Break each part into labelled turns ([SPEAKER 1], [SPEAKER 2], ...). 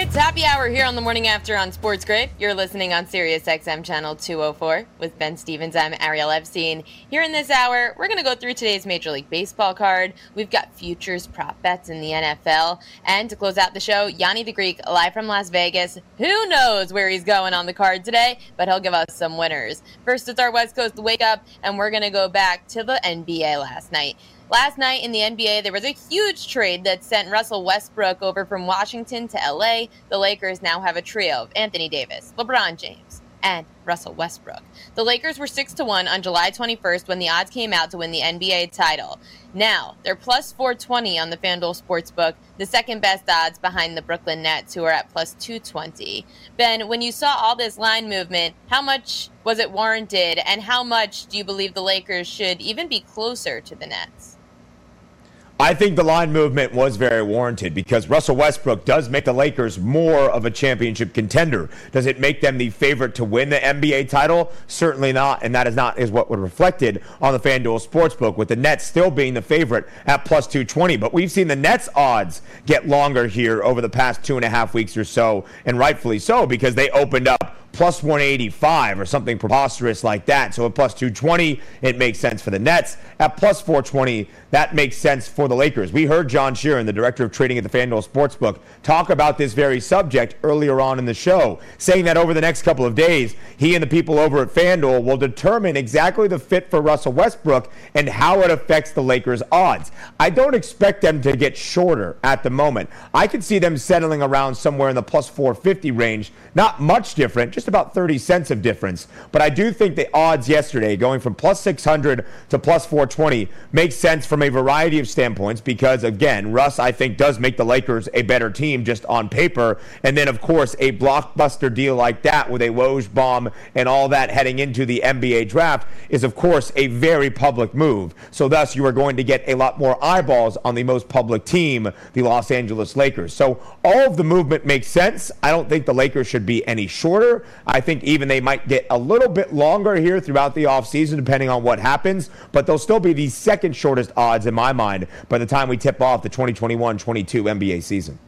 [SPEAKER 1] it's happy hour here on the morning after on Sports Grid. You're listening on Sirius XM channel 204 with Ben Stevens. I'm Ariel Epstein. Here in this hour, we're going to go through today's Major League Baseball card. We've got futures prop bets in the NFL. And to close out the show, Yanni the Greek, live from Las Vegas. Who knows where he's going on the card today, but he'll give us some winners. First, it's our West Coast Wake Up, and we're going to go back to the NBA last night. Last night in the NBA, there was a huge trade that sent Russell Westbrook over from Washington to LA. The Lakers now have a trio of Anthony Davis, LeBron James, and Russell Westbrook. The Lakers were 6 to 1 on July 21st when the odds came out to win the NBA title. Now, they're plus 420 on the FanDuel Sportsbook, the second best odds behind the Brooklyn Nets, who are at plus 220. Ben, when you saw all this line movement, how much was it warranted, and how much do you believe the Lakers should even be closer to the Nets?
[SPEAKER 2] I think the line movement was very warranted because Russell Westbrook does make the Lakers more of a championship contender. Does it make them the favorite to win the NBA title? Certainly not, and that is not is what was reflected on the FanDuel Sportsbook, with the Nets still being the favorite at plus 220. But we've seen the Nets odds get longer here over the past two and a half weeks or so, and rightfully so because they opened up plus 185 or something preposterous like that. So at plus 220, it makes sense for the Nets. At plus 420, that makes sense for the Lakers. We heard John Sheeran, the director of trading at the FanDuel Sportsbook, talk about this very subject earlier on in the show, saying that over the next couple of days, he and the people over at FanDuel will determine exactly the fit for Russell Westbrook and how it affects the Lakers' odds. I don't expect them to get shorter at the moment. I could see them settling around somewhere in the plus 450 range, not much different, just about 30 cents of difference. But I do think the odds yesterday, going from plus 600 to plus 420, makes sense from a variety of standpoints because, again, Russ, I think, does make the Lakers a better team just on paper. And then, of course, a blockbuster deal like that with a Woj bomb and all that heading into the NBA draft is, of course, a very public move. So, thus, you are going to get a lot more eyeballs on the most public team, the Los Angeles Lakers. So, all of the movement makes sense. I don't think the Lakers should be any shorter. I think even they might get a little bit longer here throughout the offseason, depending on what happens, but they'll still be the second shortest odds in my mind by the time we tip off the 2021 22 NBA season.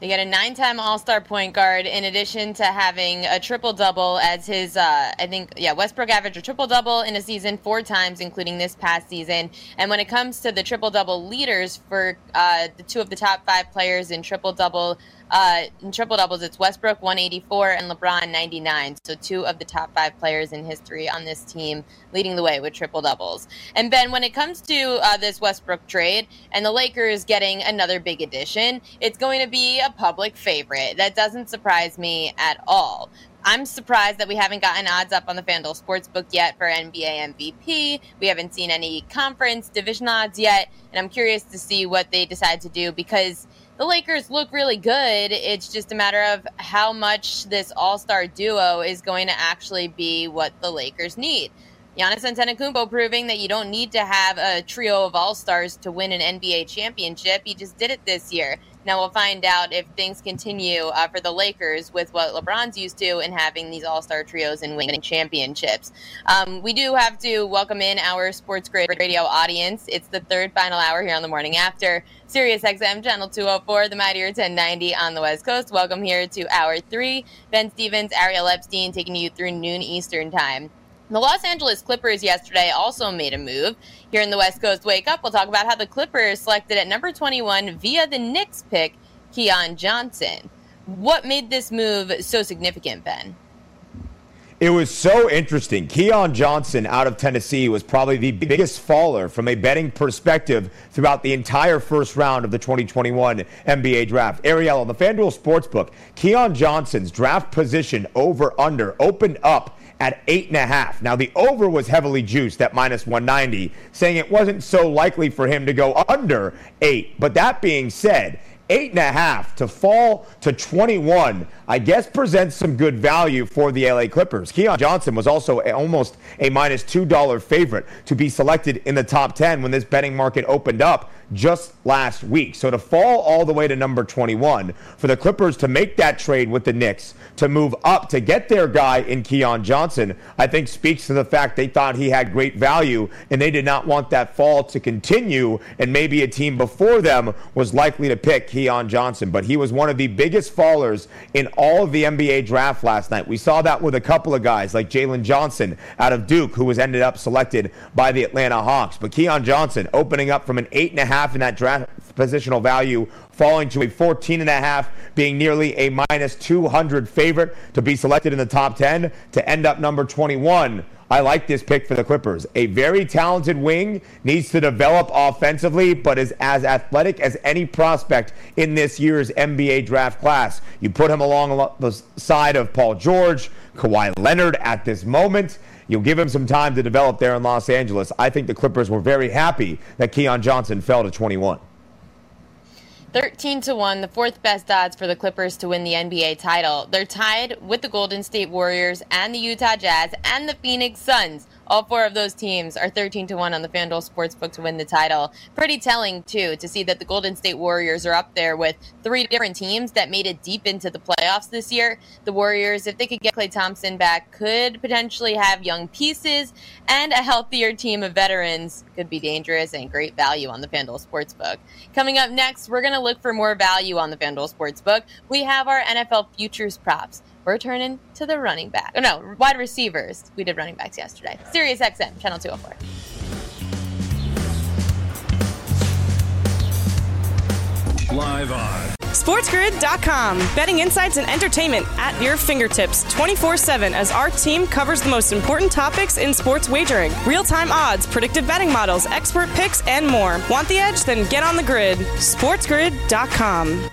[SPEAKER 1] They get a nine-time All-Star point guard in addition to having a triple-double as his. Uh, I think yeah, Westbrook averaged a triple-double in a season four times, including this past season. And when it comes to the triple-double leaders for uh, the two of the top five players in triple-double uh, in triple doubles, it's Westbrook 184 and LeBron 99. So two of the top five players in history on this team leading the way with triple doubles. And Ben, when it comes to uh, this Westbrook trade and the Lakers getting another big addition, it's going to be a public favorite. That doesn't surprise me at all. I'm surprised that we haven't gotten odds up on the FanDuel Sportsbook yet for NBA MVP. We haven't seen any conference division odds yet, and I'm curious to see what they decide to do because the Lakers look really good. It's just a matter of how much this all star duo is going to actually be what the Lakers need. Giannis Antetokounmpo proving that you don't need to have a trio of all stars to win an NBA championship. He just did it this year. Now we'll find out if things continue uh, for the Lakers with what LeBron's used to and having these All Star trios and winning championships. Um, we do have to welcome in our Sports Grid radio audience. It's the third final hour here on the morning after Sirius XM channel 204, the Mightier 1090 on the West Coast. Welcome here to hour three. Ben Stevens, Ariel Epstein taking you through noon Eastern time. The Los Angeles Clippers yesterday also made a move. Here in the West Coast Wake Up, we'll talk about how the Clippers selected at number 21 via the Knicks pick, Keon Johnson. What made this move so significant, Ben?
[SPEAKER 2] It was so interesting. Keon Johnson out of Tennessee was probably the biggest faller from a betting perspective throughout the entire first round of the 2021 NBA draft. Ariel, on the FanDuel Sportsbook, Keon Johnson's draft position over under opened up at eight and a half. Now, the over was heavily juiced at minus 190, saying it wasn't so likely for him to go under eight. But that being said, eight and a half to fall to 21, I guess presents some good value for the LA Clippers. Keon Johnson was also a, almost a minus $2 favorite to be selected in the top 10 when this betting market opened up just last week. So to fall all the way to number 21, for the Clippers to make that trade with the Knicks, to move up to get their guy in Keon Johnson, I think speaks to the fact they thought he had great value and they did not want that fall to continue. And maybe a team before them was likely to pick Keon Johnson. But he was one of the biggest fallers in all of the NBA draft last night. We saw that with a couple of guys like Jalen Johnson out of Duke, who was ended up selected by the Atlanta Hawks. But Keon Johnson opening up from an eight and a half in that draft positional value falling to a 14 and a half, being nearly a minus 200 favorite to be selected in the top 10 to end up number 21. I like this pick for the Clippers. A very talented wing needs to develop offensively, but is as athletic as any prospect in this year's NBA draft class. You put him along the side of Paul George, Kawhi Leonard at this moment. You'll give him some time to develop there in Los Angeles. I think the Clippers were very happy that Keon Johnson fell to 21.
[SPEAKER 1] 13 to 1, the fourth best odds for the Clippers to win the NBA title. They're tied with the Golden State Warriors and the Utah Jazz and the Phoenix Suns. All four of those teams are 13 to 1 on the FanDuel Sportsbook to win the title. Pretty telling, too, to see that the Golden State Warriors are up there with three different teams that made it deep into the playoffs this year. The Warriors, if they could get Klay Thompson back, could potentially have young pieces and a healthier team of veterans. Could be dangerous and great value on the FanDuel Sportsbook. Coming up next, we're going to look for more value on the FanDuel Sportsbook. We have our NFL futures props we're turning to the running back. Oh, no, wide receivers. We did running backs yesterday. Sirius XM, channel 204.
[SPEAKER 3] Live on
[SPEAKER 4] SportsGrid.com. Betting insights and entertainment at your fingertips 24 7 as our team covers the most important topics in sports wagering real time odds, predictive betting models, expert picks, and more. Want the edge? Then get on the grid. SportsGrid.com.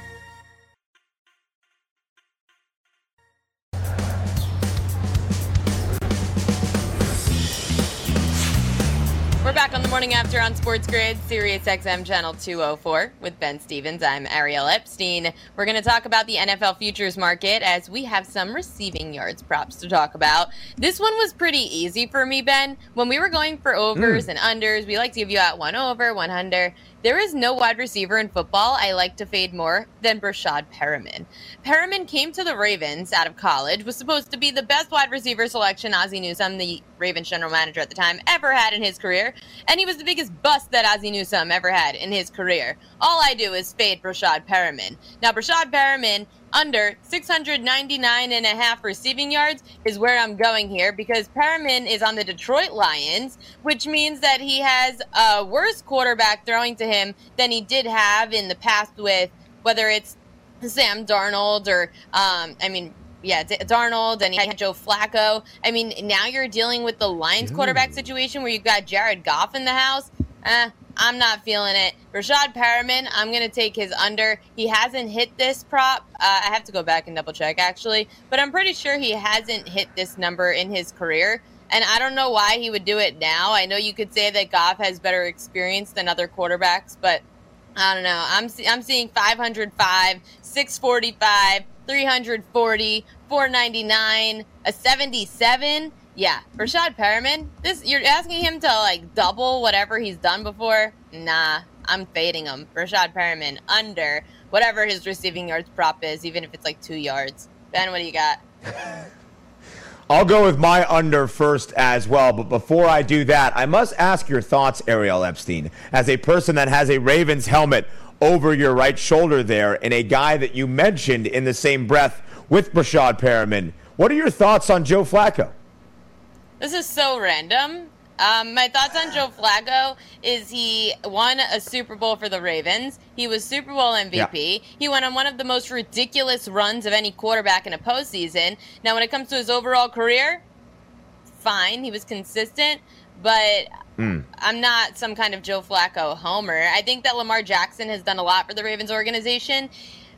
[SPEAKER 1] back on the morning after on Sports Grid, Sirius XM Channel 204 with Ben Stevens. I'm Ariel Epstein. We're going to talk about the NFL futures market as we have some receiving yards props to talk about. This one was pretty easy for me, Ben. When we were going for overs mm. and unders, we like to give you out one over, one under. There is no wide receiver in football I like to fade more than Breshad Perriman. Perriman came to the Ravens out of college, was supposed to be the best wide receiver selection Ozzie Newsome, the Ravens general manager at the time, ever had in his career, and he was the biggest bust that Ozzie Newsome ever had in his career. All I do is fade Breshad Perriman. Now, Breshad Perriman under 699 and a half receiving yards is where I'm going here because Perriman is on the Detroit Lions, which means that he has a worse quarterback throwing to him than he did have in the past with whether it's Sam Darnold or, um, I mean, yeah, Darnold and he had Joe Flacco. I mean, now you're dealing with the Lions quarterback situation where you've got Jared Goff in the house. Eh, I'm not feeling it. Rashad Perriman, I'm going to take his under. He hasn't hit this prop. Uh, I have to go back and double check, actually. But I'm pretty sure he hasn't hit this number in his career. And I don't know why he would do it now. I know you could say that Goff has better experience than other quarterbacks, but I don't know. I'm, I'm seeing 505, 645, 340, 499, a 77 yeah, Rashad Perriman. This you're asking him to like double whatever he's done before. Nah, I'm fading him. Rashad Perriman under whatever his receiving yards prop is, even if it's like two yards. Ben, what do you got?
[SPEAKER 2] I'll go with my under first as well. But before I do that, I must ask your thoughts, Ariel Epstein, as a person that has a Ravens helmet over your right shoulder there, and a guy that you mentioned in the same breath with Breshad Perriman. What are your thoughts on Joe Flacco?
[SPEAKER 1] This is so random. Um, my thoughts on Joe Flacco is he won a Super Bowl for the Ravens. He was Super Bowl MVP. Yeah. He went on one of the most ridiculous runs of any quarterback in a postseason. Now, when it comes to his overall career, fine. He was consistent, but mm. I'm not some kind of Joe Flacco homer. I think that Lamar Jackson has done a lot for the Ravens organization.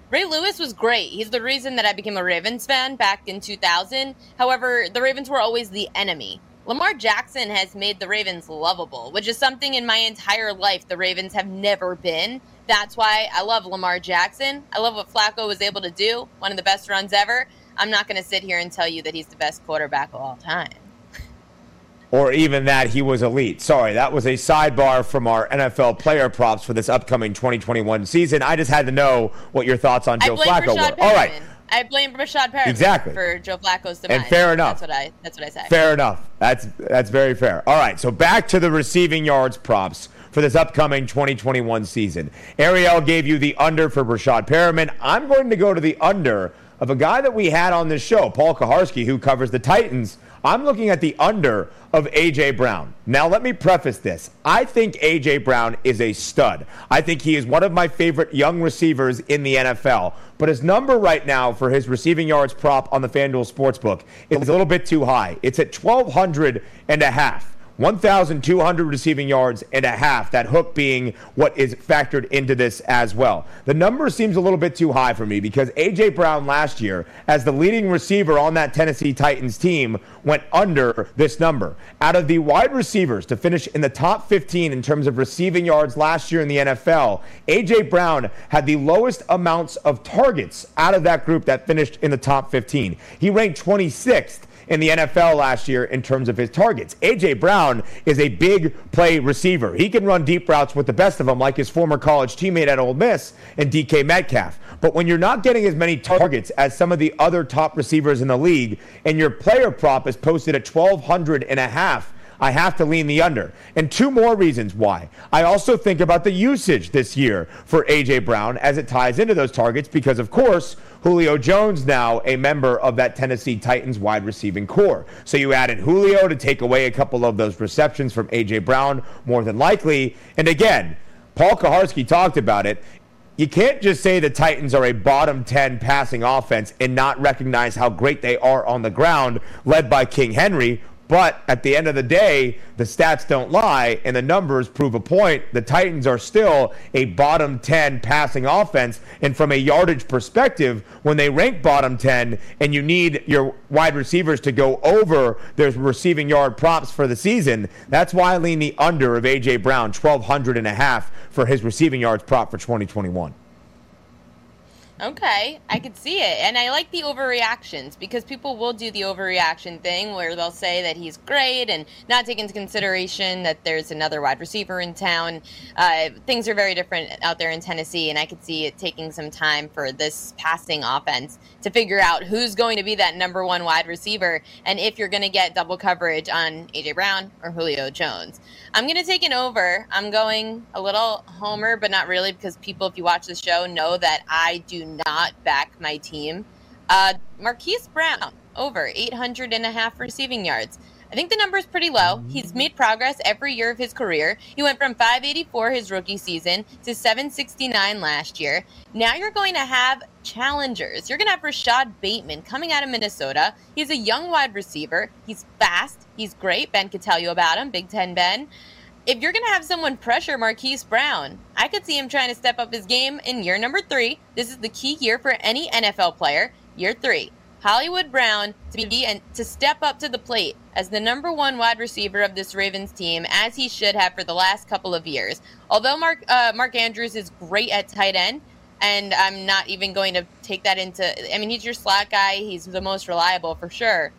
[SPEAKER 1] Ray Lewis was great. He's the reason that I became a Ravens fan back in 2000. However, the Ravens were always the enemy. Lamar Jackson has made the Ravens lovable, which is something in my entire life the Ravens have never been. That's why I love Lamar Jackson. I love what Flacco was able to do, one of the best runs ever. I'm not going to sit here and tell you that he's the best quarterback of all time.
[SPEAKER 2] Or even that he was elite. Sorry, that was a sidebar from our NFL player props for this upcoming 2021 season. I just had to know what your thoughts on Joe Flacco were.
[SPEAKER 1] Perriman.
[SPEAKER 2] All right.
[SPEAKER 1] I blame Rashad Perriman
[SPEAKER 2] exactly.
[SPEAKER 1] for Joe Flacco's demise.
[SPEAKER 2] And fair enough.
[SPEAKER 1] That's what I. That's what I said.
[SPEAKER 2] Fair enough. That's that's very fair. All right. So back to the receiving yards props for this upcoming 2021 season. Ariel gave you the under for Rashad Perriman. I'm going to go to the under of a guy that we had on this show, Paul Kuharsky, who covers the Titans. I'm looking at the under of A.J. Brown. Now, let me preface this. I think A.J. Brown is a stud. I think he is one of my favorite young receivers in the NFL. But his number right now for his receiving yards prop on the FanDuel Sportsbook is a little bit too high. It's at 1,200 and a half. 1,200 receiving yards and a half, that hook being what is factored into this as well. The number seems a little bit too high for me because A.J. Brown last year, as the leading receiver on that Tennessee Titans team, went under this number. Out of the wide receivers to finish in the top 15 in terms of receiving yards last year in the NFL, A.J. Brown had the lowest amounts of targets out of that group that finished in the top 15. He ranked 26th in the NFL last year in terms of his targets. A.J. Brown is a big play receiver. He can run deep routes with the best of them, like his former college teammate at Ole Miss and DK Metcalf. But when you're not getting as many targets as some of the other top receivers in the league, and your player prop is posted at 1,200 and a half, I have to lean the under. And two more reasons why. I also think about the usage this year for A.J. Brown as it ties into those targets because, of course, Julio Jones now a member of that Tennessee Titans wide receiving core. So you added Julio to take away a couple of those receptions from A.J. Brown, more than likely. And again, Paul Kuharsky talked about it. You can't just say the Titans are a bottom 10 passing offense and not recognize how great they are on the ground, led by King Henry, but at the end of the day, the stats don't lie and the numbers prove a point. The Titans are still a bottom 10 passing offense. And from a yardage perspective, when they rank bottom 10 and you need your wide receivers to go over their receiving yard props for the season, that's why I lean the under of A.J. Brown, 1,200 and a half for his receiving yards prop for 2021.
[SPEAKER 1] Okay, I could see it. And I like the overreactions because people will do the overreaction thing where they'll say that he's great and not take into consideration that there's another wide receiver in town. Uh, things are very different out there in Tennessee, and I could see it taking some time for this passing offense to figure out who's going to be that number one wide receiver and if you're going to get double coverage on A.J. Brown or Julio Jones. I'm going to take an over. I'm going a little homer, but not really because people, if you watch the show, know that I do not back my team. Uh, Marquise Brown, over 800 and a half receiving yards. I think the number is pretty low. He's made progress every year of his career. He went from 584 his rookie season to 769 last year. Now you're going to have challengers. You're going to have Rashod Bateman coming out of Minnesota. He's a young wide receiver. He's fast. He's great. Ben could tell you about him, Big Ten Ben. If you're going to have someone pressure Marquise Brown, I could see him trying to step up his game in year number three. This is the key year for any NFL player. Year three. Hollywood Brown to be and to step up to the plate as the number one wide receiver of this Ravens team, as he should have for the last couple of years. Although Mark uh, Mark Andrews is great at tight end, and I'm not even going to take that into. I mean, he's your slot guy. He's the most reliable for sure.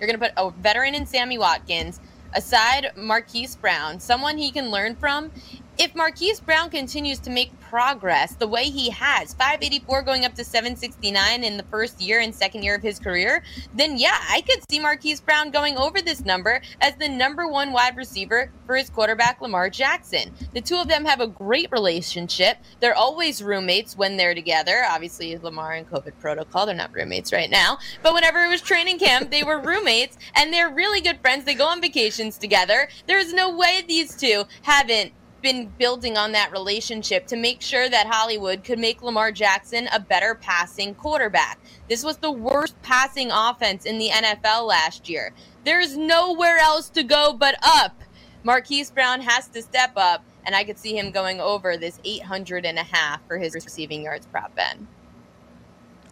[SPEAKER 1] You're going to put a veteran in Sammy Watkins aside Marquise Brown, someone he can learn from. If Marquise Brown continues to make progress the way he has, 584 going up to 769 in the first year and second year of his career, then yeah, I could see Marquise Brown going over this number as the number one wide receiver for his quarterback, Lamar Jackson. The two of them have a great relationship. They're always roommates when they're together. Obviously, Lamar and COVID protocol, they're not roommates right now. But whenever it was training camp, they were roommates and they're really good friends. They go on vacations together. There's no way these two haven't been building on that relationship to make sure that Hollywood could make Lamar Jackson a better passing quarterback. This was the worst passing offense in the NFL last year. There's nowhere else to go but up. Marquise Brown has to step up, and I could see him going over this 800 and a half for his receiving yards prop, Ben.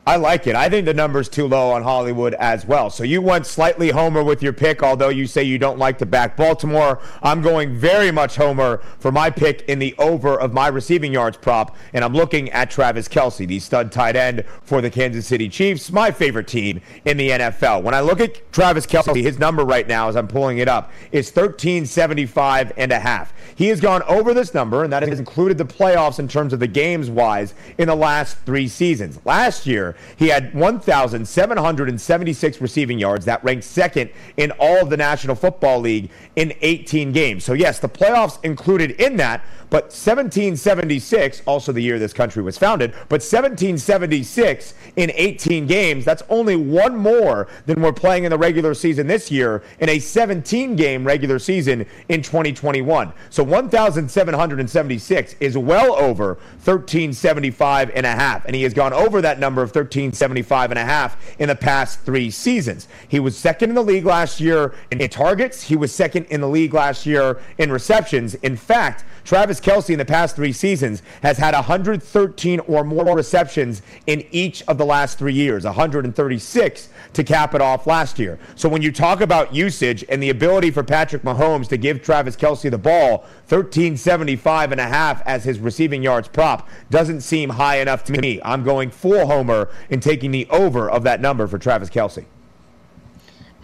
[SPEAKER 2] I like it. I think the number's too low on Hollywood as well. So you went slightly homer with your pick, although you say you don't like to back Baltimore. I'm going very much homer for my pick in the over of my receiving yards prop, and I'm looking at Travis Kelce, the stud tight end for the Kansas City Chiefs, my favorite team in the NFL. When I look at Travis Kelce, his number right now, as I'm pulling it up, is 1375 and a half. He has gone over this number, and that has included the playoffs in terms of the games wise in the last three seasons. Last year, he had 1,776 receiving yards. That ranked second in all of the National Football League in 18 games. So, yes, the playoffs included in that, but 1776, also the year this country was founded, but 1776 in 18 games, that's only one more than we're playing in the regular season this year in a 17 game regular season in 2021. So 1,776 is well over 1375 and a half. And he has gone over that number of 1375 and a half in the past three seasons. He was second in the league last year in targets. He was second in the league last year in receptions. In fact, Travis Kelce in the past three seasons has had 113 or more receptions in each of the last three years, 136 to cap it off last year. So when you talk about usage and the ability for Patrick Mahomes to give Travis Kelce the ball, 1375 and a half as his receiving yards prop doesn't seem high enough to me. I'm going full homer and taking the over of that number for Travis Kelce.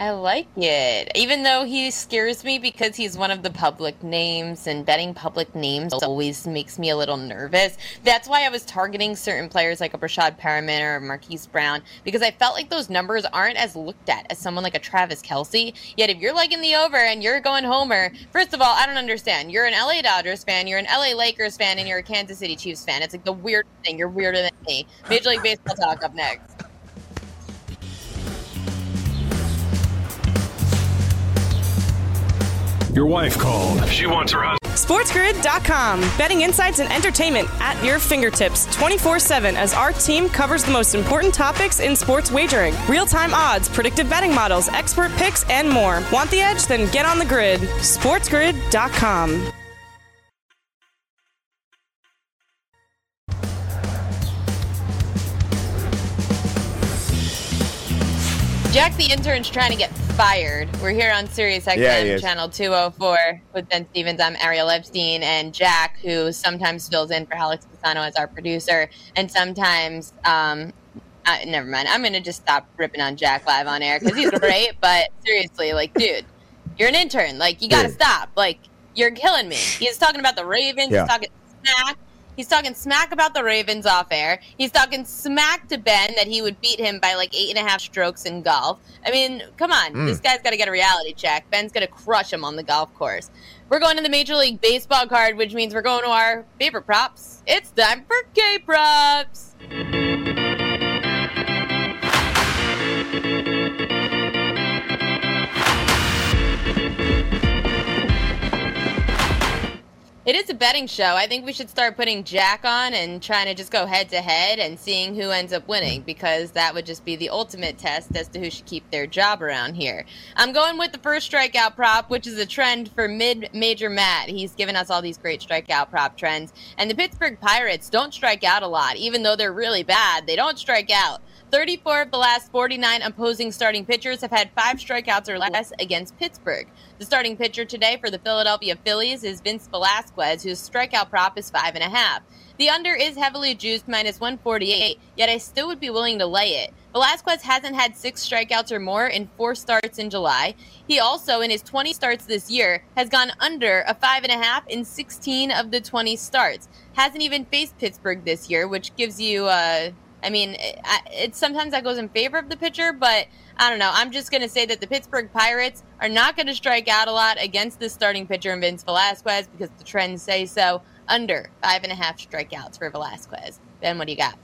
[SPEAKER 1] I like it. Even though he scares me because he's one of the public names and betting public names always makes me a little nervous. That's why I was targeting certain players like a Breshad Perriman or Marquise Brown because I felt like those numbers aren't as looked at as someone like a Travis Kelce. Yet if you're liking the over and you're going homer, first of all, I don't understand. You're an LA Dodgers fan, you're an LA Lakers fan, and you're a Kansas City Chiefs fan. It's like the weird thing. You're weirder than me. Major League Baseball talk up next.
[SPEAKER 3] Your wife called. She wants her husband.
[SPEAKER 4] SportsGrid.com. Betting insights and entertainment at your fingertips 24 7 as our team covers the most important topics in sports wagering real time odds, predictive betting models, expert picks, and more. Want the edge? Then get on the grid. SportsGrid.com.
[SPEAKER 1] Jack the intern's trying to get fired. We're here on Sirius XM
[SPEAKER 2] Yeah,
[SPEAKER 1] channel 204 with Ben Stevens. I'm Ariel Epstein and Jack, who sometimes fills in for Alex Pisano as our producer, and sometimes, um, uh, never mind. I'm gonna just stop ripping on Jack live on air because he's great. But seriously, like, dude, you're an intern. Like, you gotta
[SPEAKER 2] Dude.
[SPEAKER 1] stop. Like, you're killing me. He's talking about the Ravens.
[SPEAKER 2] Yeah.
[SPEAKER 1] He's talking smack. He's talking smack about the Ravens off air. He's talking smack to Ben that he would beat him by like eight and a half strokes in golf. I mean, come on.
[SPEAKER 2] Mm.
[SPEAKER 1] This guy's got to get a reality check. Ben's going to crush him on the golf course. We're going to the Major League Baseball card, which means we're going to our favorite props. It's time for K props. It is a betting show. I think we should start putting Jack on and trying to just go head to head and seeing who ends up winning mm. because that would just be the ultimate test as to who should keep their job around here. I'm going with the first strikeout prop, which is a trend for mid major Matt. He's given us all these great strikeout prop trends. And the Pittsburgh Pirates don't strike out a lot, even though they're really bad. They don't strike out. 34 of the last 49 opposing starting pitchers have had five strikeouts or less against Pittsburgh. The starting pitcher today for the Philadelphia Phillies is Vince Velasquez, whose strikeout prop is five and a half. The under is heavily juiced minus 148, yet I still would be willing to lay it. Velasquez hasn't had six strikeouts or more in four starts in July. He also, in his 20 starts this year, has gone under a five and a half in 16 of the 20 starts. Hasn't even faced Pittsburgh this year, which gives you uh, I mean, it, it sometimes that goes in favor of the pitcher, but I don't know. I'm just going to say that the Pittsburgh Pirates are not going to strike out a lot against the starting pitcher in Vince Velasquez because the trends say so. Under five and a half strikeouts for Velasquez. Ben, what do you got?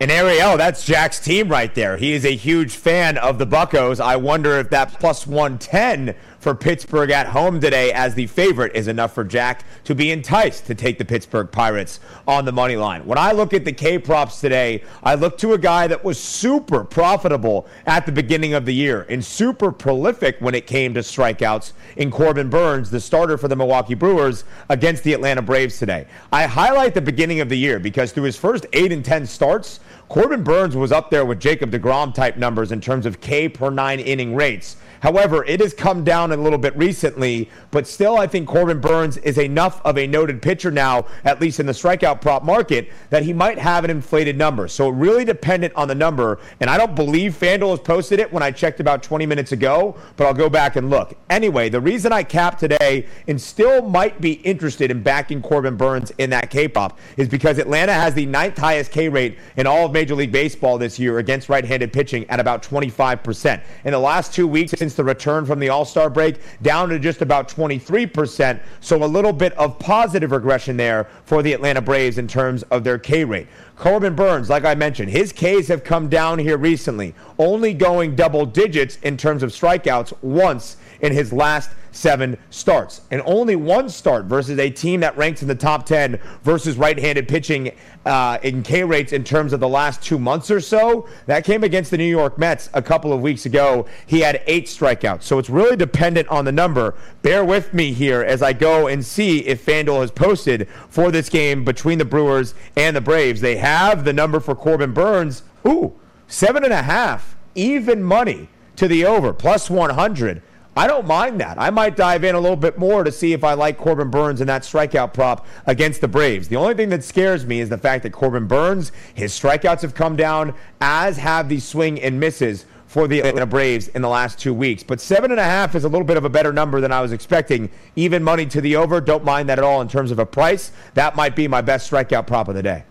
[SPEAKER 2] And Ariel, that's Jack's team right there. He is a huge fan of the Buckos. I wonder if that plus 110 for Pittsburgh at home today as the favorite is enough for Jack to be enticed to take the Pittsburgh Pirates on the money line. When I look at the K props today, I look to a guy that was super profitable at the beginning of the year and super prolific when it came to strikeouts in Corbin Burnes, the starter for the Milwaukee Brewers against the Atlanta Braves today. I highlight the beginning of the year because through his first 8 and 10 starts, Corbin Burnes was up there with Jacob DeGrom type numbers in terms of K per nine inning rates. However, it has come down a little bit recently, but still, I think Corbin Burnes is enough of a noted pitcher now, at least in the strikeout prop market, that he might have an inflated number. So, really dependent on the number. And I don't believe FanDuel has posted it when I checked about 20 minutes ago, but I'll go back and look. Anyway, the reason I capped today and still might be interested in backing Corbin Burnes in that K prop is because Atlanta has the ninth highest K rate in all of Major League Baseball this year against right handed pitching at about 25%. In the last two weeks, since the return from the All Star break, down to just about 23%. So a little bit of positive regression there for the Atlanta Braves in terms of their K rate. Corbin Burnes, like I mentioned, his Ks have come down here recently, only going double digits in terms of strikeouts once in his last seven starts. And only one start versus a team that ranks in the top 10 versus right handed pitching uh, in K rates in terms of the last two months or so. That came against the New York Mets a couple of weeks ago. He had eight strikeouts. So it's really dependent on the number. Bear with me here as I go and see if FanDuel has posted for this game between the Brewers and the Braves. They have the number for Corbin Burnes. Ooh, seven and a half, even money to the over, plus 100. I don't mind that. I might dive in a little bit more to see if I like Corbin Burnes and that strikeout prop against the Braves. The only thing that scares me is the fact that Corbin Burnes, his strikeouts have come down, as have the swing and misses for the Atlanta Braves in the last two weeks. But seven and a half is a little bit of a better number than I was expecting. Even money to the over, don't mind that at all in terms of a price. That might be my best strikeout prop of the day.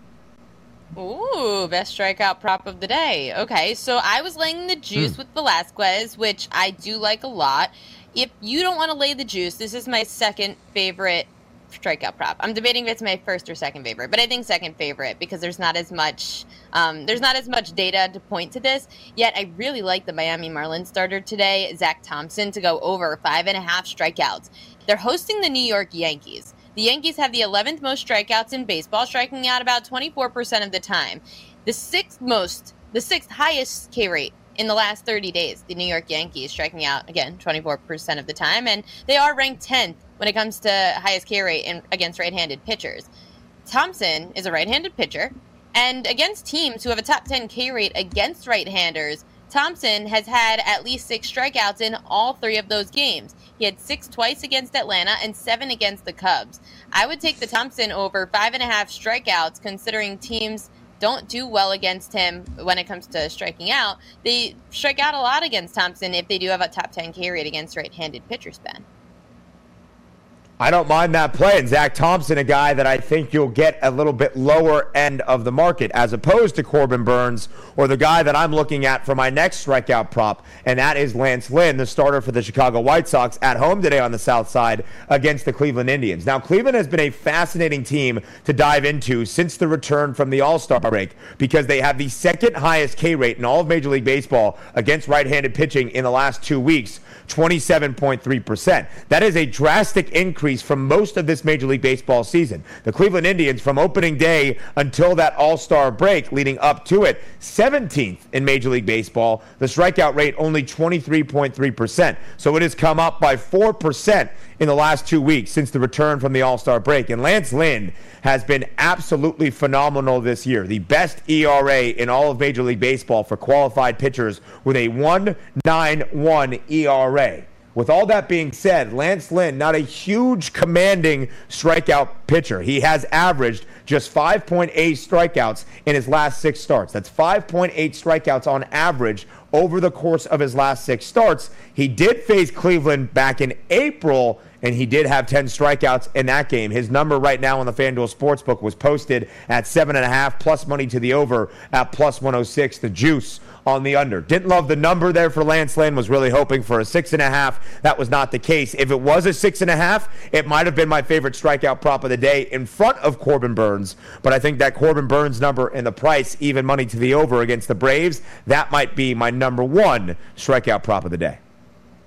[SPEAKER 1] Ooh, best strikeout prop of the day. Okay, so I was laying the juice mm. with Velasquez, which I do like a lot. If you don't want to lay the juice, this is my second favorite strikeout prop. I'm debating if it's my first or second favorite, but I think second favorite because there's not as much um, there's not as much data to point to this. Yet I really like the Miami Marlins starter today, Zach Thompson, to go over five and a half strikeouts. They're hosting the New York Yankees. The Yankees have the 11th most strikeouts in baseball, striking out about 24% of the time. The sixth most, the sixth highest K rate in the last 30 days. The New York Yankees striking out again 24% of the time, and they are ranked 10th when it comes to highest K rate in, against right-handed pitchers. Thompson is a right-handed pitcher, and against teams who have a top 10 K rate against right-handers, Thompson has had at least six strikeouts in all three of those games. He had six twice against Atlanta and seven against the Cubs. I would take the Thompson over five and a half strikeouts, considering teams don't do well against him when it comes to striking out. They strike out a lot against Thompson if they do have a top 10 K rate against right handed pitchers, Ben.
[SPEAKER 2] I don't mind that play. And Zach Thompson, a guy that I think you'll get a little bit lower end of the market, as opposed to Corbin Burnes or the guy that I'm looking at for my next strikeout prop, and that is Lance Lynn, the starter for the Chicago White Sox, at home today on the South Side against the Cleveland Indians. Now, Cleveland has been a fascinating team to dive into since the return from the All Star break because they have the second highest K rate in all of Major League Baseball against right handed pitching in the last two weeks 27.3%. That is a drastic increase from most of this Major League Baseball season. The Cleveland Indians, from opening day until that All Star break leading up to it, 17th in Major League Baseball. The strikeout rate only 23.3%. So it has come up by 4% in the last two weeks since the return from the All Star break. And Lance Lynn has been absolutely phenomenal this year. The best ERA in all of Major League Baseball for qualified pitchers with a 191 ERA. With all that being said, Lance Lynn, not a huge commanding strikeout pitcher. He has averaged just 5.8 strikeouts in his last six starts. That's 5.8 strikeouts on average over the course of his last six starts. He did face Cleveland back in April, and he did have 10 strikeouts in that game. His number right now on the FanDuel Sportsbook was posted at 7.5 plus money to the over at plus 106. The juice on the under. Didn't love the number there for Lance Lynn. Was really hoping for a six and a half. That was not the case. If it was a six and a half, it might have been my favorite strikeout prop of the day in front of Corbin Burnes, But I think that Corbin Burnes number and the price, even money to the over against the Braves, that might be my number one strikeout prop of the day.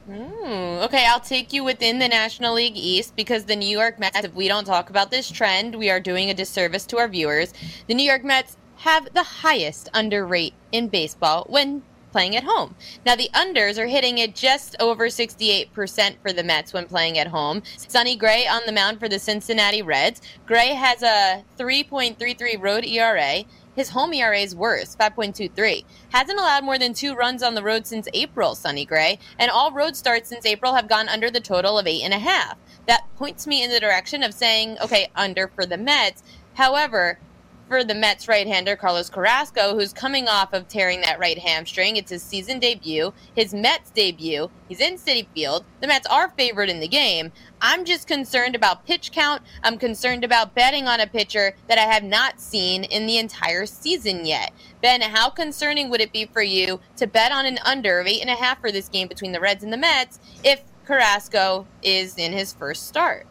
[SPEAKER 1] Mm, okay, I'll take you within the National League East because the New York Mets, if we don't talk about this trend, we are doing a disservice to our viewers. The New York Mets have the highest under rate in baseball when playing at home. Now, the unders are hitting at just over 68% for the Mets when playing at home. Sonny Gray on the mound for the Cincinnati Reds. Gray has a 3.33 road ERA. His home ERA is worse, 5.23. Hasn't allowed more than two runs on the road since April, Sonny Gray, and all road starts since April have gone under the total of eight and a half. That points me in the direction of saying, okay, under for the Mets. However, for the Mets right hander Carlos Carrasco, who's coming off of tearing that right hamstring. It's his season debut, his Mets debut. He's in Citi Field. The Mets are favored in the game. I'm just concerned about pitch count. I'm concerned about betting on a pitcher that I have not seen in the entire season yet. Ben, how concerning would it be for you to bet on an under of eight and a half for this game between the Reds and the Mets if Carrasco is in his first start?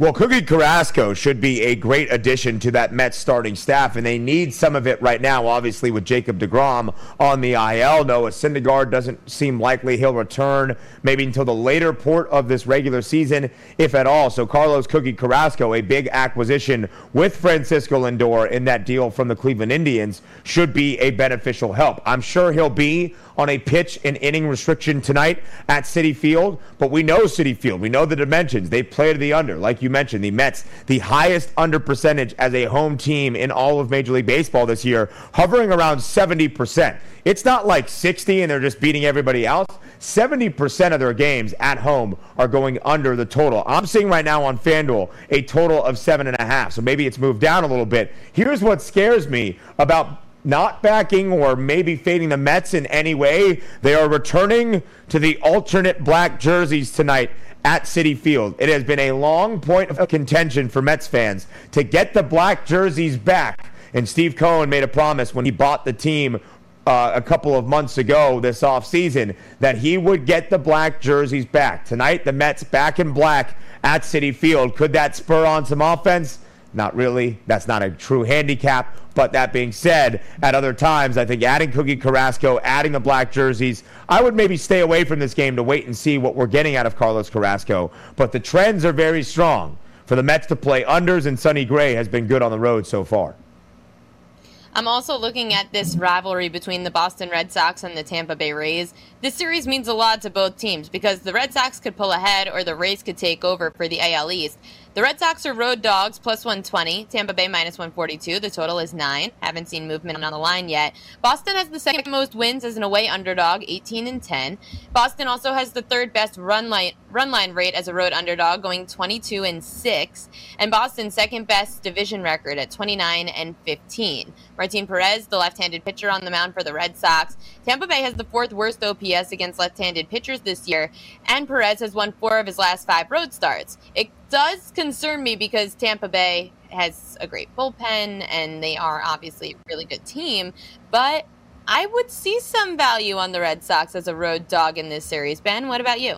[SPEAKER 2] Well, Cookie Carrasco should be a great addition to that Mets starting staff, and they need some of it right now, obviously, with Jacob DeGrom on the IL. Noah Syndergaard doesn't seem likely he'll return maybe until the later port of this regular season, if at all. So, Carlos Cookie Carrasco, a big acquisition with Francisco Lindor in that deal from the Cleveland Indians, should be a beneficial help. I'm sure he'll be on a pitch and inning restriction tonight at Citi Field, but we know Citi Field. We know the dimensions. They play to the under. Like you mentioned, the Mets, the highest under percentage as a home team in all of Major League Baseball this year, hovering around 70%. It's not like 60 and they're just beating everybody else. 70% of their games at home are going under the total. I'm seeing right now on FanDuel a total of seven and a half. So maybe it's moved down a little bit. Here's what scares me about not backing or maybe fading the Mets in any way. They are returning to the alternate black jerseys tonight at Citi Field. It has been a long point of contention for Mets fans to get the black jerseys back. And Steve Cohen made a promise when he bought the team uh, a couple of months ago this offseason that he would get the black jerseys back. Tonight, the Mets back in black at Citi Field. Could that spur on some offense? Not really. That's not a true handicap. But that being said, at other times, I think adding Cookie Carrasco, adding the black jerseys, I would maybe stay away from this game to wait and see what we're getting out of Carlos Carrasco. But the trends are very strong. For the Mets to play unders and Sonny Gray has been good on the road so far.
[SPEAKER 1] I'm also looking at this rivalry between the Boston Red Sox and the Tampa Bay Rays. This series means a lot to both teams because the Red Sox could pull ahead or the Rays could take over for the AL East. The Red Sox are road dogs plus 120. Tampa Bay minus 142. The total is nine. Haven't seen movement on the line yet. Boston has the second most wins as an away underdog, 18 and 10. Boston also has the third best run line run line rate as a road underdog, going 22 and 6. And Boston's second best division record at 29 and 15. Martin Perez, the left-handed pitcher on the mound for the Red Sox. Tampa Bay has the fourth worst OPS against left-handed pitchers this year, and Perez has won four of his last five road starts. It does concern me because Tampa Bay has a great bullpen and they are obviously a really good team, but I would see some value on the Red Sox as a road dog in this series. Ben, what about you?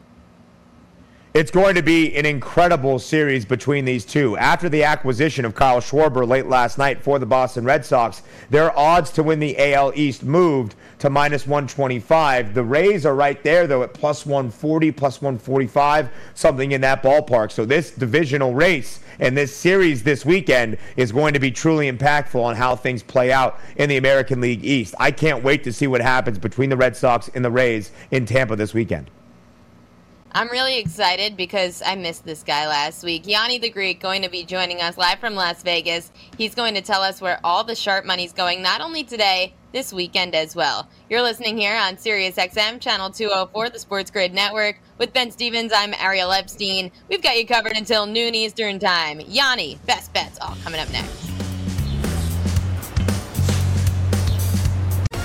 [SPEAKER 2] It's going to be an incredible series between these two. After the acquisition of Kyle Schwarber late last night for the Boston Red Sox, their odds to win the AL East moved to minus 125. The Rays are right there, though, at plus 140, plus 145, something in that ballpark. So this divisional race and this series this weekend is going to be truly impactful on how things play out in the American League East. I can't wait to see what happens between the Red Sox and the Rays in Tampa this weekend.
[SPEAKER 1] I'm really excited because I missed this guy last week. Yanni the Greek going to be joining us live from Las Vegas. He's going to tell us where all the sharp money's going, not only today, this weekend as well. You're listening here on Sirius XM, channel 204, the Sports Grid Network. With Ben Stevens, I'm Ariel Epstein. We've got you covered until noon Eastern Time. Yanni, best bets, all coming up next.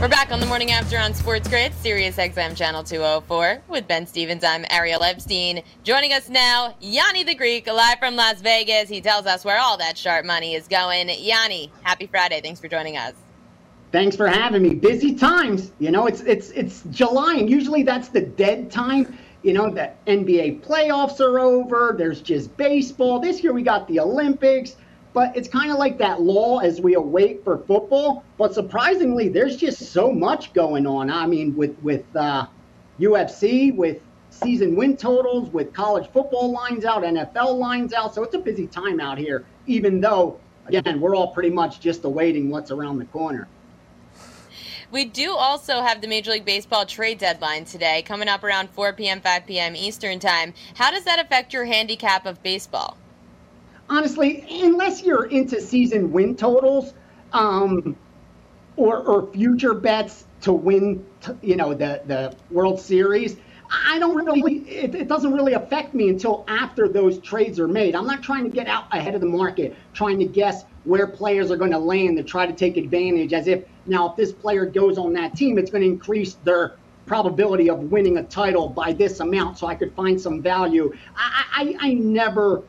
[SPEAKER 1] We're back on the morning after on Sports Grid, Sirius XM Channel 204 with Ben Stevens. I'm Ariel Epstein. Joining us now, Yanni the Greek, live from Las Vegas. He tells us where all that sharp money is going. Yanni, happy Friday. Thanks for joining us.
[SPEAKER 5] Thanks for having me. Busy times. You know, it's it's it's July, and usually that's the dead time. You know, the NBA playoffs are over. There's just baseball. This year we got the Olympics but it's kind of like that lull as we await for football. But surprisingly, there's just so much going on. I mean, with with uh, UFC with season win totals, with college football lines out, NFL lines out. So it's a busy time out here, even though, again, we're all pretty much just awaiting what's around the corner.
[SPEAKER 1] We do also have the Major League Baseball trade deadline today, coming up around 4 p.m., 5 p.m. Eastern Time. How does that affect your handicap of baseball?
[SPEAKER 5] Honestly, unless you're into season win totals um, or, or future bets to win, you know, the, the World Series, I don't really, it, it, doesn't really affect me until after those trades are made. I'm not trying to get out ahead of the market, trying to guess where players are going to land to try to take advantage as if now if this player goes on that team, it's going to increase their probability of winning a title by this amount so I could find some value. I, I, I never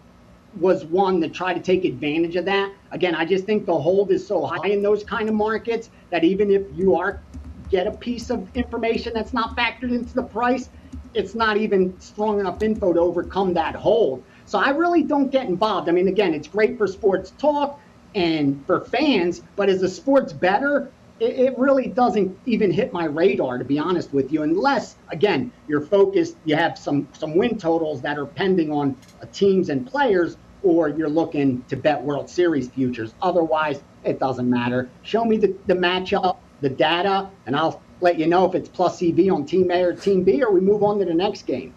[SPEAKER 5] was one to try to take advantage of that. Again, I just think the hold is so high in those kind of markets that even if you are get a piece of information that's not factored into the price, it's not even strong enough info to overcome that hold. So I really don't get involved. I mean, again, it's great for sports talk and for fans, but as the sport's bettor, it, it really doesn't even hit my radar, to be honest with you, unless, again, you're focused, you have some, some win totals that are pending on uh, teams and players, or you're looking to bet World Series futures. Otherwise, it doesn't matter. Show me the, the matchup, the data, and I'll let you know if it's plus EV on team A or team B, or we move on to the next game.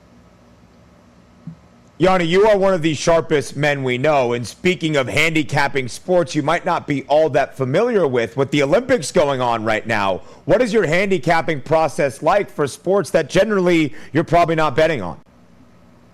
[SPEAKER 2] Yanni, you are one of the sharpest men we know. And speaking of handicapping sports, you might not be all that familiar with. With the Olympics going on right now, what is your handicapping process like for sports that generally you're probably not betting on?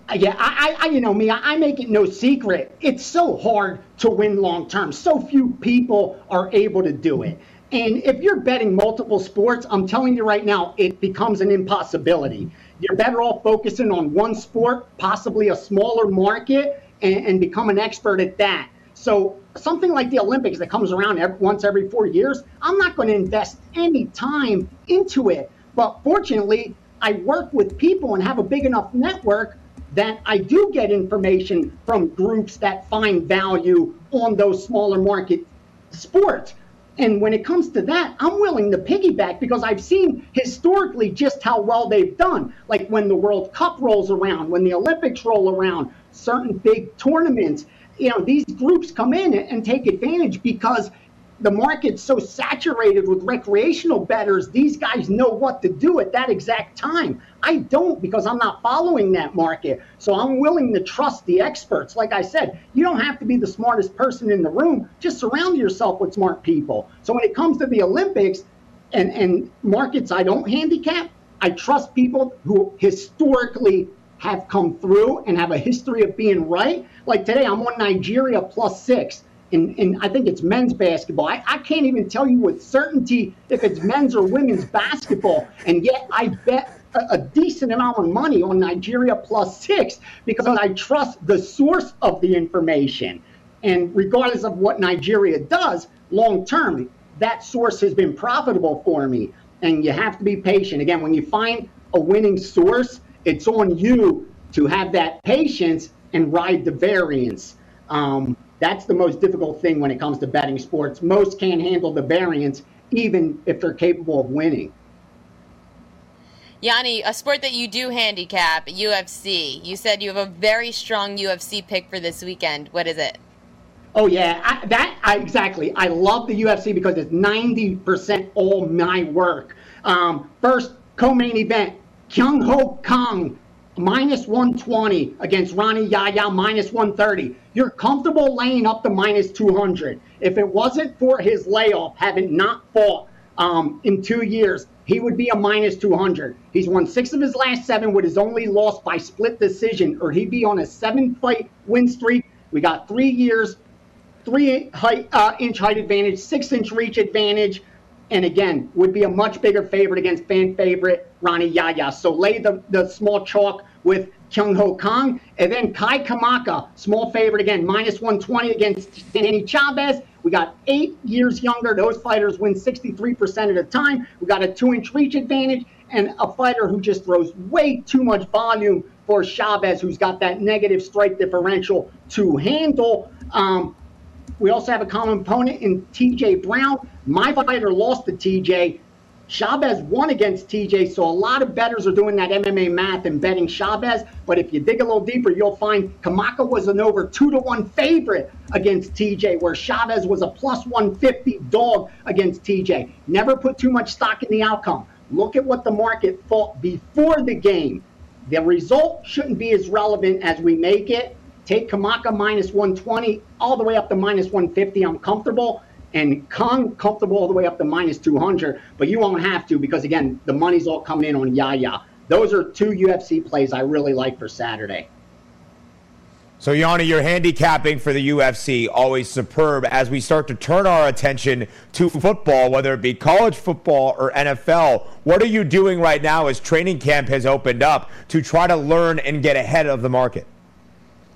[SPEAKER 5] Uh, yeah, I, I, you know me, I, I make it no secret. It's so hard to win long term. So few people are able to do it. And if you're betting multiple sports, I'm telling you right now, it becomes an impossibility. You're better off focusing on one sport, possibly a smaller market, and, and become an expert at that. So something like the Olympics that comes around every, once every four years, I'm not going to invest any time into it. But fortunately, I work with people and have a big enough network that I do get information from groups that find value on those smaller market sports. And when it comes to that, I'm willing to piggyback because I've seen historically just how well they've done. Like when the World Cup rolls around, when the Olympics roll around, certain big tournaments, you know, these groups come in and take advantage because the market's so saturated with recreational bettors, these guys know what to do at that exact time. I don't because I'm not following that market. So I'm willing to trust the experts. Like I said, you don't have to be the smartest person in the room, just surround yourself with smart people. So when it comes to the Olympics and, and markets I don't handicap, I trust people who historically have come through and have a history of being right. Like today, I'm on Nigeria plus six in, in I think it's men's basketball. I, I can't even tell you with certainty if it's men's or women's basketball, and yet I bet a, decent amount of money on Nigeria plus six because I trust the source of the information. And regardless of what Nigeria does long term, that source has been profitable for me. And you have to be patient. Again, when you find a winning source, it's on you to have that patience and ride the variance. Um, that's the most difficult thing when it comes to betting sports. Most can't handle the variance, even if they're capable of winning.
[SPEAKER 1] Yanni, a sport that you do handicap, UFC. You said you have a very strong UFC pick for this weekend. What is it?
[SPEAKER 5] Oh yeah, I, that I, exactly. I love the UFC because it's ninety percent all my work. Um, first co-main event: Kyung Ho Kang minus 120 against Rani Yahya minus 130. You're comfortable laying up to minus 200. If it wasn't for his layoff, having not fought um, in two years, he would be a minus 200. He's won six of his last seven with his only loss by split decision, or he'd be on a seven fight win streak. We got three years, three height, uh, inch height advantage, six inch reach advantage and again would be a much bigger favorite against fan favorite Rani Yahya. So lay the, the small chalk with Kyung Ho Kang. And then Kai Kamaka, small favorite again, minus 120 against Danny Chavez. We got eight years younger. Those fighters win 63% of the time. We got a two inch reach advantage and a fighter who just throws way too much volume for Chavez, who's got that negative strike differential to handle. Um, we also have a common opponent in TJ Brown. My fighter lost to TJ. Chavez won against TJ, so a lot of bettors are doing that MMA math and betting Chavez. But if you dig a little deeper, you'll find Kamaka was an over two to one favorite against TJ, where Chavez was a plus 150 dog against TJ. Never put too much stock in the outcome. Look at what the market thought before the game. The result shouldn't be as relevant as we make it. Take Kamaka minus 120 all the way up to minus 150. I'm comfortable and comfortable all the way up to minus 200, but you won't have to because, again, the money's all coming in on Yahya. Those are two UFC plays I really like for Saturday.
[SPEAKER 2] So, Yianni, your handicapping for the UFC always superb as we start to turn our attention to football, whether it be college football or NFL. What are you doing right now as training camp has opened up to try to learn and get ahead of the market?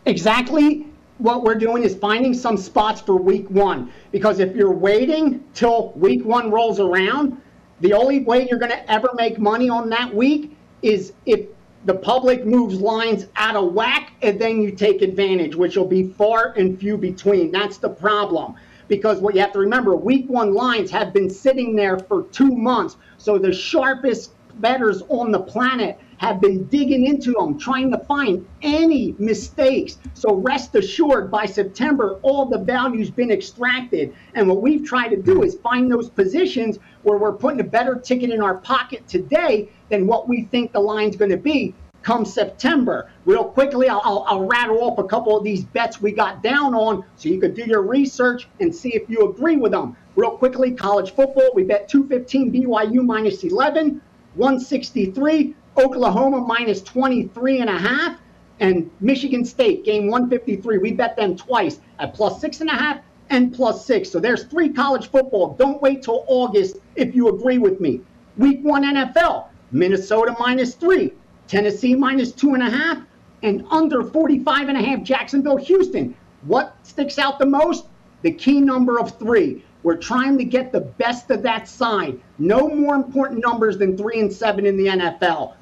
[SPEAKER 5] Exactly what we're doing is finding some spots for week one. Because if you're waiting till week one rolls around, the only way you're going to ever make money on that week is if the public moves lines out of whack and then you take advantage, which will be far and few between. That's the problem. Because what you have to remember, week one lines have been sitting there for two months. So the sharpest bettors on the planet have been digging into them, trying to find any mistakes. So rest assured, by September, all the value's been extracted. And what we've tried to do is find those positions where we're putting a better ticket in our pocket today than what we think the line's going to be come September. Real quickly, I'll, I'll, I'll, rattle off a couple of these bets we got down on so you could do your research and see if you agree with them. Real quickly, college football, we bet 215 BYU minus 11, 163 Oklahoma minus 23 and a half, and Michigan State game 153. We bet them twice at plus six and a half and plus six. So there's three college football. Don't wait till August if you agree with me. Week one NFL, Minnesota minus three, Tennessee minus two and a half, and under 45 and a half Jacksonville, Houston. What sticks out the most? The key number of three. We're trying to get the best of that side. No more important numbers than three and seven in the NFL.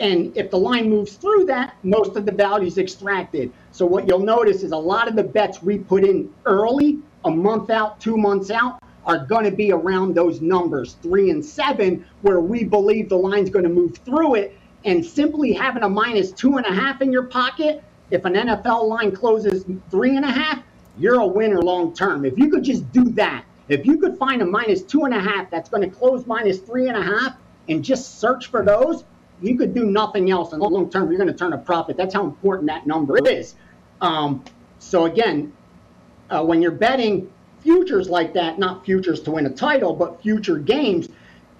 [SPEAKER 5] And if the line moves through that, most of the value is extracted. So what you'll notice is a lot of the bets we put in early, a month out, two months out, are going to be around those numbers, three and seven, where we believe the line's going to move through it. And simply having a minus two and a half in your pocket, if an NFL line closes three and a half, you're a winner long term. If you could just do that, if you could find a minus two and a half that's going to close minus three and a half and just search for those, you could do nothing else. In the long term, you're going to turn a profit. That's how important that number is. Um, so again, uh, when you're betting futures like that, not futures to win a title, but future games,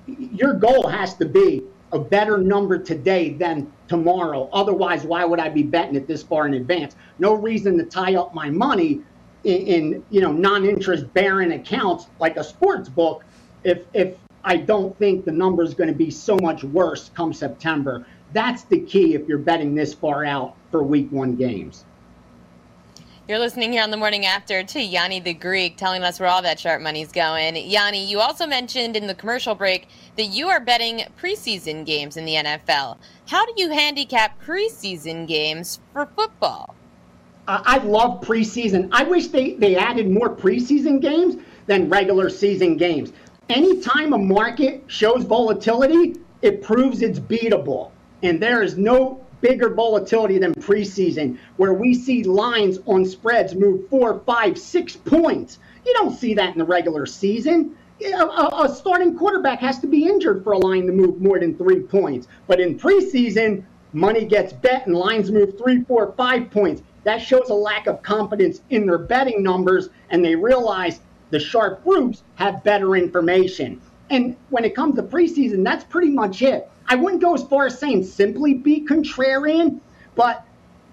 [SPEAKER 5] your goal has to be a better number today than tomorrow. Otherwise, why would I be betting it this far in advance? No reason to tie up my money in, in you know non-interest bearing accounts like a sports book if if I don't think the number is going to be so much worse come September. That's the key if you're betting this far out for week one games.
[SPEAKER 1] You're listening here on the morning after to Yanni the Greek telling us where all that sharp money's going. Yanni, you also mentioned in the commercial break that you are betting preseason games in the NFL. How do you handicap preseason games for football?
[SPEAKER 5] Uh, I love preseason. I wish they, they added more preseason games than regular season games anytime a market shows volatility, it proves it's beatable. And there is no bigger volatility than preseason, where we see lines on spreads move four, five, six points. You don't see that in the regular season. A, a, starting quarterback has to be injured for a line to move more than three points. But in preseason, money gets bet and lines move three, four, five points. That shows a lack of confidence in their betting numbers, and they realize the sharp groups have better information. And when it comes to preseason, that's pretty much it. I wouldn't go as far as saying simply be contrarian, but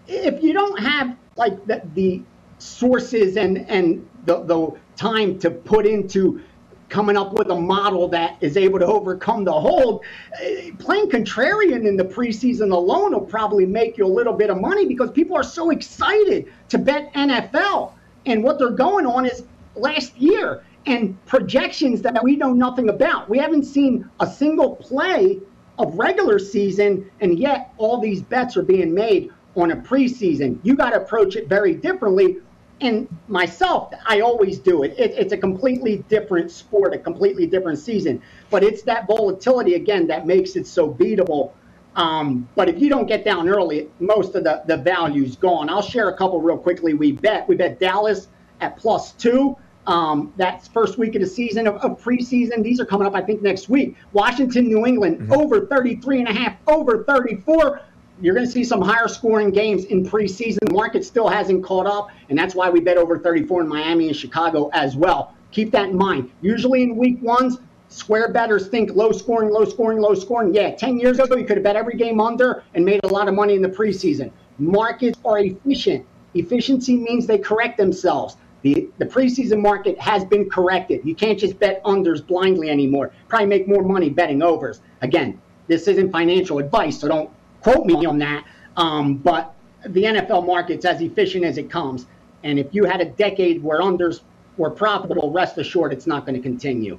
[SPEAKER 5] if you don't have like the, the sources and and the, the time to put into coming up with a model that is able to overcome the hold. Eh, playing contrarian in the preseason alone will probably make you a little bit of money because people are so excited to bet NFL. And what they're going on is last year and projections that we know nothing about. We haven't seen a single play of regular season, and yet all these bets are being made on a preseason. You got to approach it very differently. And myself, I always do it. it. It's a completely different sport, a completely different season. But it's that volatility again that makes it so beatable. Um, but if you don't get down early, most of the, the value's gone. I'll share a couple real quickly. We bet we bet Dallas at plus two. Um, that's first week of the season of, of, preseason. These are coming up, I think, next week. Washington, New England, mm-hmm. over 33 and a half, over 34. You're going to see some higher scoring games in preseason. The market still hasn't caught up, and that's why we bet over 34 in Miami and Chicago as well. Keep that in mind. Usually in week ones, square bettors think low scoring, low scoring, low scoring. Yeah, 10 years ago, you could have bet every game under and made a lot of money in the preseason. Markets are efficient. Efficiency means they correct themselves. The, the preseason market has been corrected. You can't just bet unders blindly anymore. Probably make more money betting overs. Again, this isn't financial advice, so don't quote me on that. Um, but the NFL market's as efficient as it comes. And if you had a decade where unders were profitable, rest assured it's not going to continue.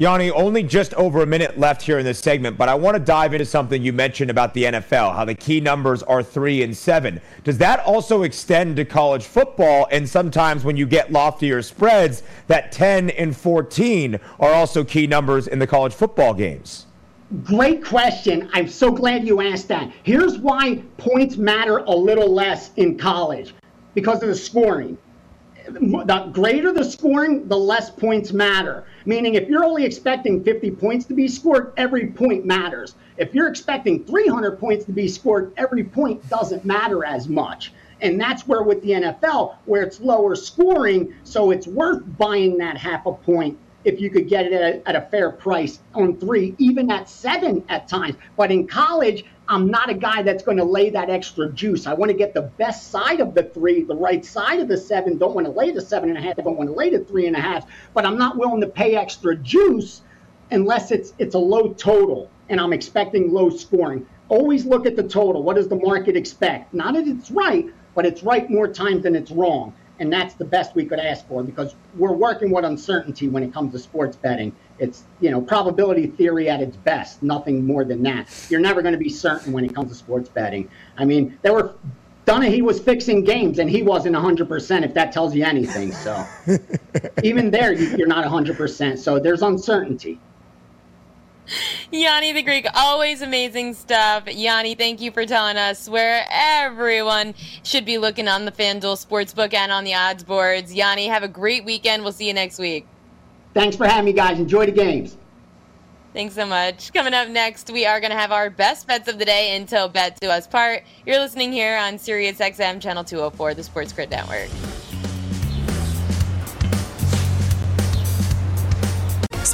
[SPEAKER 2] Yanni, only just over a minute left here in this segment, but I want to dive into something you mentioned about the NFL, how the key numbers are three and seven. Does that also extend to college football? And sometimes when you get loftier spreads, that 10 and 14 are also key numbers in the college football games?
[SPEAKER 5] Great question. I'm so glad you asked that. Here's why points matter a little less in college because of the scoring the greater the scoring, the less points matter. Meaning, if you're only expecting 50 points to be scored, every point matters. If you're expecting 300 points to be scored, every point doesn't matter as much. And that's where, with the NFL, where it's lower scoring, so it's worth buying that half a point if you could get it at a, at a fair price on three, even at seven at times. But in college, I'm not a guy that's going to lay that extra juice. I want to get the best side of the three, the right side of the seven. Don't want to lay the seven and a half. Don't want to lay the three and a half. But I'm not willing to pay extra juice unless it's it's a low total and I'm expecting low scoring. Always look at the total. What does the market expect? Not that it's right, but it's right more times than it's wrong. And that's the best we could ask for because we're working with uncertainty when it comes to sports betting. It's, you know, probability theory at its best, nothing more than that. You're never going to be certain when it comes to sports betting. I mean, there were He was fixing games and he wasn't 100% if that tells you anything. So even there, you're not 100%. So there's uncertainty.
[SPEAKER 1] Yanni the Greek, always amazing stuff. Yanni, thank you for telling us where everyone should be looking on the FanDuel Sportsbook and on the odds boards. Yanni, have a great weekend. We'll see you next week.
[SPEAKER 5] Thanks for having me, guys. Enjoy the games.
[SPEAKER 1] Thanks so much. Coming up next, we are going to have our best bets of the day until bet to us part. You're listening here on SiriusXM Channel 204, the Sports Grid Network.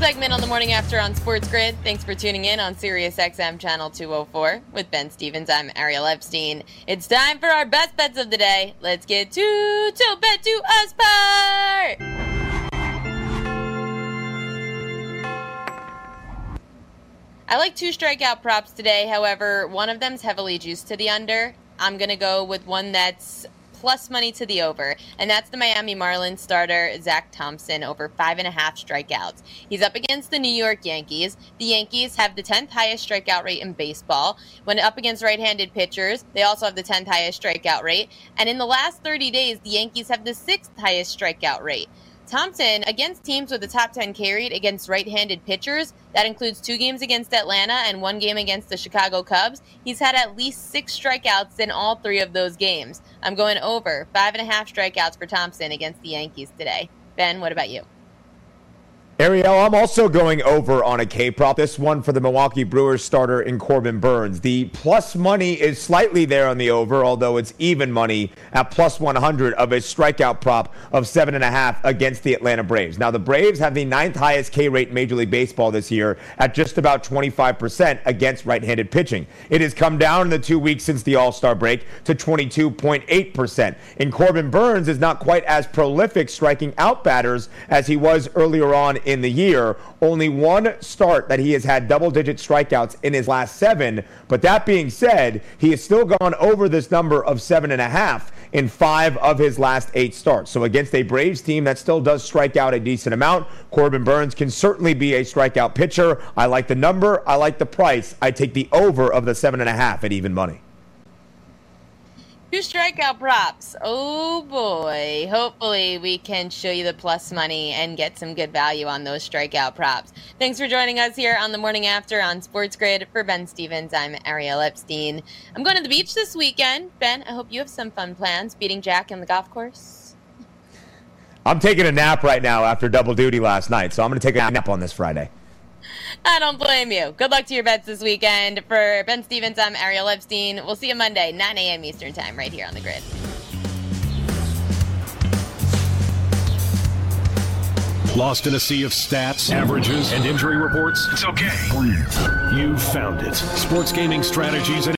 [SPEAKER 1] segment on the morning after on Sports Grid. Thanks for tuning in on Sirius XM channel 204 with Ben Stevens. I'm Ariel Epstein. It's time for our best bets of the day. Let's get to to bet to us part. I like two strikeout props today. However, one of them's heavily juiced to the under. I'm gonna go with one that's plus money to the over, and that's the Miami Marlins starter, Zach Thompson, over five and a half strikeouts. He's up against the New York Yankees. The Yankees have the 10th highest strikeout rate in baseball. When up against right handed pitchers, they also have the 10th highest strikeout rate. And in the last 30 days, the Yankees have the sixth highest strikeout rate. Thompson, against teams with a top 10 K rate against right handed pitchers, that includes two games against Atlanta and one game against the Chicago Cubs, he's had at least six strikeouts in all three of those games. I'm going over five and a half strikeouts for Thompson against the Yankees today. Ben, what about you?
[SPEAKER 2] Ariel, I'm also going over on a K prop. This one for the Milwaukee Brewers starter in Corbin Burnes. The plus money is slightly there on the over, although it's even money at plus 100 of a strikeout prop of seven and a half against the Atlanta Braves. Now, the Braves have the ninth highest K rate in Major League Baseball this year at just about 25% against right handed pitching. It has come down in the two weeks since the All Star break to 22.8%. And Corbin Burnes is not quite as prolific striking out batters as he was earlier on in the year. Only one start that he has had double digit strikeouts in his last seven. But that being said, he has still gone over this number of seven and a half in five of his last eight starts. So against a Braves team that still does strike out a decent amount, Corbin Burnes can certainly be a strikeout pitcher. I like the number. I like the price. I take the over of the seven and a half at even money.
[SPEAKER 1] Two strikeout props. Oh boy. Hopefully, we can show you the plus money and get some good value on those strikeout props. Thanks for joining us here on the morning after on Sports Grid. For Ben Stevens, I'm Ariel Epstein. I'm going to the beach this weekend. Ben, I hope you have some fun plans beating Jack in the golf course.
[SPEAKER 2] I'm taking a nap right now after double duty last night, so I'm going to take a nap on this Friday.
[SPEAKER 1] I don't blame you. Good luck to your bets this weekend. For Ben Stevens, I'm Ariel Epstein. We'll see you Monday, 9 a.m. Eastern Time, right here on the grid.
[SPEAKER 3] Lost in a sea of stats, averages, and injury reports? It's okay. You found it. Sports gaming strategies and